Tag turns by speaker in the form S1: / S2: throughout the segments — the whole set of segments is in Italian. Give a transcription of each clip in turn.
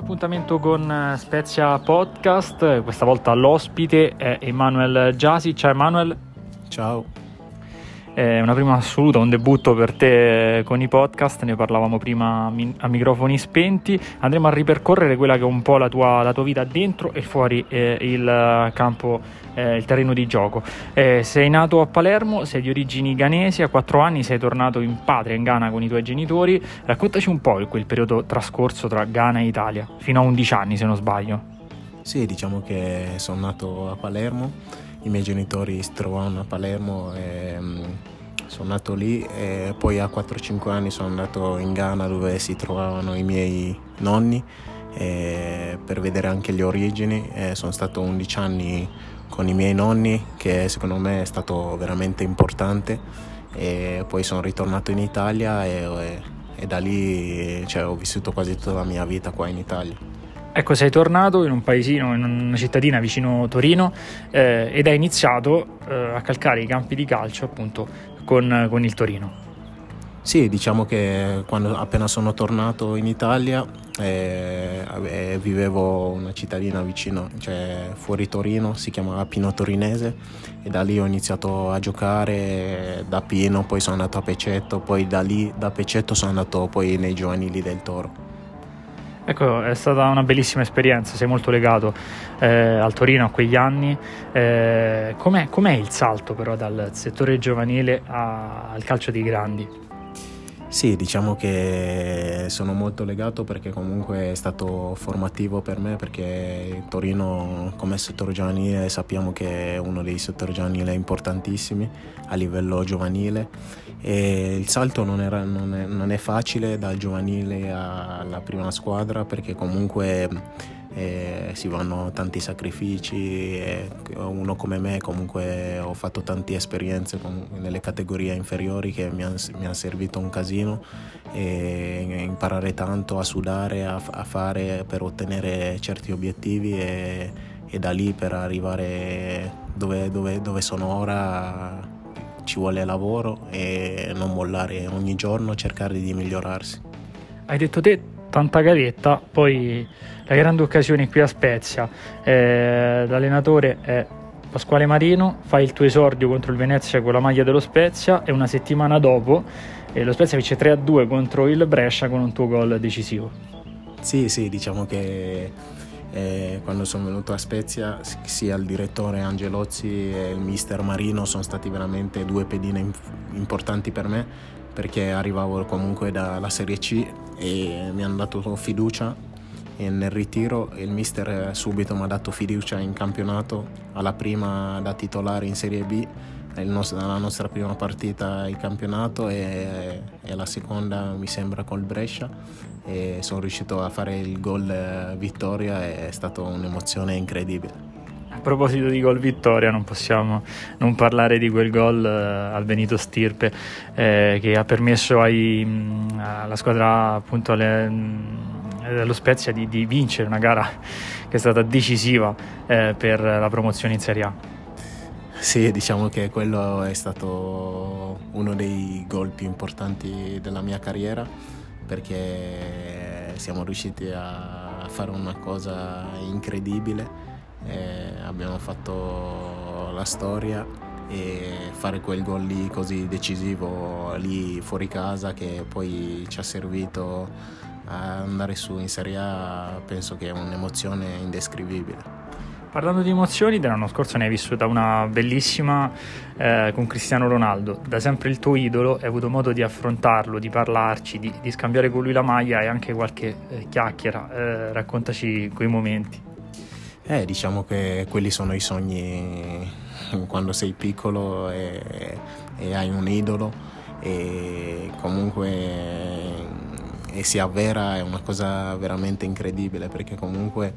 S1: appuntamento con eh, Spezia Podcast, questa volta l'ospite è Emanuel Giasi. Ciao Emanuel.
S2: Ciao.
S1: È una prima assoluta, un debutto per te con i podcast, ne parlavamo prima a microfoni spenti. Andremo a ripercorrere quella che è un po' la tua, la tua vita dentro e fuori eh, il campo, eh, il terreno di gioco. Eh, sei nato a Palermo, sei di origini ghanesi, a quattro anni sei tornato in patria, in Ghana con i tuoi genitori. Raccontaci un po' quel periodo trascorso tra Ghana e Italia, fino a 11 anni se non sbaglio.
S2: Sì, diciamo che sono nato a Palermo i miei genitori si trovavano a Palermo e mm, sono nato lì e poi a 4-5 anni sono andato in Ghana dove si trovavano i miei nonni per vedere anche le origini e sono stato 11 anni con i miei nonni che secondo me è stato veramente importante e poi sono ritornato in Italia e, e, e da lì cioè, ho vissuto quasi tutta la mia vita qua in Italia.
S1: Ecco, sei tornato in un paesino, in una cittadina vicino Torino eh, ed hai iniziato eh, a calcare i campi di calcio appunto con, con, il Torino.
S2: Sì, diciamo che quando appena sono tornato in Italia eh, eh vivevo una cittadina vicino, cioè fuori Torino, si chiamava Pino Torinese e da lì ho iniziato a giocare da Pino, poi sono andato a Pecetto, poi da lì da Pecetto sono andato poi nei giovanili del Toro.
S1: Ecco, è stata una bellissima esperienza, sei molto legato eh, al Torino a quegli anni. Eh, com'è, com'è, il salto però dal settore giovanile a, al calcio dei grandi?
S2: Sì, diciamo che sono molto legato perché comunque è stato formativo per me perché Torino come settore giovanile sappiamo che è uno dei settori giovanili importantissimi a livello giovanile. E il salto non, era, non, è, non è facile dal giovanile alla prima squadra perché comunque e si vanno tanti sacrifici uno come me comunque ho fatto tante esperienze nelle categorie inferiori che mi hanno servito un casino e imparare tanto a sudare, a, a fare per ottenere certi obiettivi e, e da lì per arrivare dove, dove, dove sono ora ci vuole lavoro e non mollare ogni giorno, cercare di migliorarsi.
S1: Hai detto te tanta gavetta, poi la grande occasione qui a Spezia, eh, l'allenatore è Pasquale Marino, fai il tuo esordio contro il Venezia con la maglia dello Spezia e una settimana dopo eh, lo Spezia vince 3-2 contro il Brescia con un tuo gol decisivo.
S2: Sì, sì, diciamo che eh, quando sono venuto a Spezia sia il direttore Angelozzi e il mister Marino sono stati veramente due pedine importanti per me perché arrivavo comunque dalla Serie C e mi hanno dato fiducia nel ritiro il mister subito mi ha dato fiducia in campionato alla prima da titolare in Serie B nostro, la nostra prima partita in campionato e, e, la seconda mi sembra col Brescia e sono riuscito a fare il gol vittoria è stata un'emozione incredibile
S1: a proposito di gol vittoria, non possiamo non parlare di quel gol eh, al Benito Stirpe eh, che ha permesso ai, mh, alla squadra appunto alle, mh, dello Spezia di, di, vincere una gara che è stata decisiva eh, per la promozione in Serie A.
S2: Sì, diciamo che quello è stato uno dei gol più importanti della mia carriera perché siamo riusciti a fare una cosa incredibile abbiamo fatto la storia e fare quel gol lì così decisivo lì fuori casa che poi ci ha servito a andare su in Serie A penso che è un'emozione indescrivibile.
S1: Parlando di emozioni, dell'anno scorso ne hai vissuta una bellissima eh, con Cristiano Ronaldo. Da sempre il tuo idolo, hai avuto modo di affrontarlo, di parlarci, di, di scambiare con lui la maglia e anche qualche eh, chiacchiera. Eh, raccontaci quei momenti.
S2: Eh, diciamo che quelli sono i sogni quando sei piccolo e, e hai un idolo e comunque e si avvera è una cosa veramente incredibile perché comunque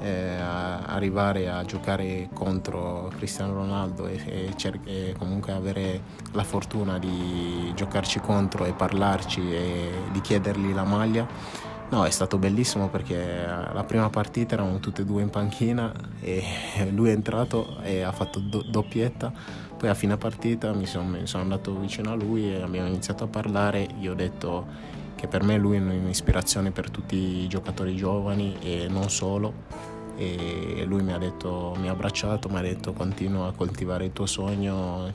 S2: eh, arrivare a giocare contro Cristiano Ronaldo e, e, cer- e, comunque avere la fortuna di giocarci contro e parlarci e di chiedergli la maglia No, è stato bellissimo perché la prima partita eravamo tutti e due in panchina e lui è entrato e ha fatto do- doppietta. Poi a fine partita mi sono, sono, andato vicino a lui e abbiamo iniziato a parlare. Gli ho detto che per me lui è un'ispirazione per tutti i giocatori giovani e non solo e lui mi ha, detto, mi ha abbracciato, mi ha detto continua a coltivare il tuo sogno,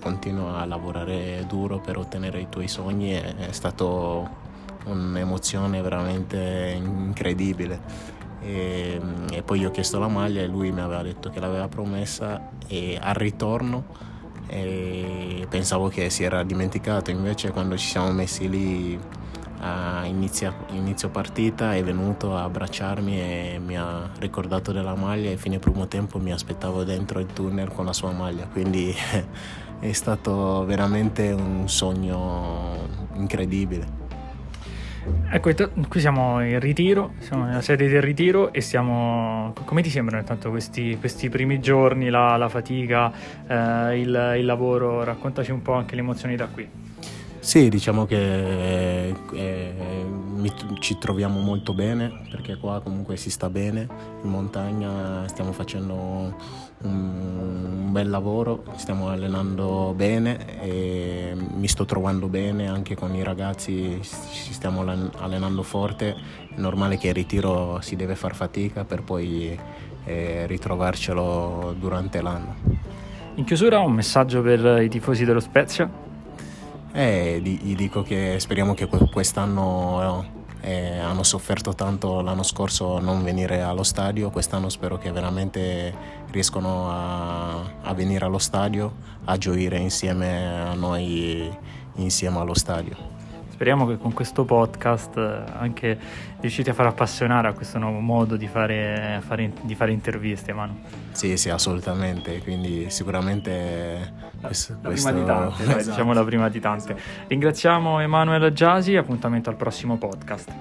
S2: continua a lavorare duro per ottenere i tuoi sogni, è stato un'emozione veramente incredibile. E, e, poi gli ho chiesto la maglia e lui mi aveva detto che l'aveva promessa e al ritorno e pensavo che si era dimenticato, invece quando ci siamo messi lì a inizio, inizio partita è venuto a abbracciarmi e mi ha ricordato della maglia e fine primo tempo mi aspettavo dentro il tunnel con la sua maglia, quindi è stato veramente un sogno incredibile.
S1: Ecco, qui siamo in ritiro, siamo nella sede del ritiro e stiamo... Come ti sembrano intanto questi, questi primi giorni, la, la fatica, eh, il, il, lavoro? Raccontaci un po' anche le emozioni da qui.
S2: Sì, diciamo che eh, mi, ci troviamo molto bene perché qua comunque si sta bene, in montagna stiamo facendo un, un bel lavoro, stiamo allenando bene e mi sto trovando bene anche con i ragazzi, ci stiamo allenando forte, è normale che il ritiro si deve far fatica per poi eh, ritrovarcelo durante l'anno.
S1: In chiusura un messaggio per i tifosi dello Spezia?
S2: Eh, gli dico che speriamo che quest'anno eh, hanno sofferto tanto l'anno scorso non venire allo stadio, quest'anno spero che veramente riescano a, a venire allo stadio, a gioire insieme a noi, insieme allo stadio.
S1: Speriamo che con questo podcast eh, anche riuscite a far appassionare a questo nuovo modo di fare, fare, di fare interviste, Manu.
S2: Sì, sì, assolutamente. Quindi sicuramente
S1: la, questo, la prima di tante, esatto. dai, diciamo la prima di tante. Ringraziamo Emanuele Giasi appuntamento al prossimo podcast.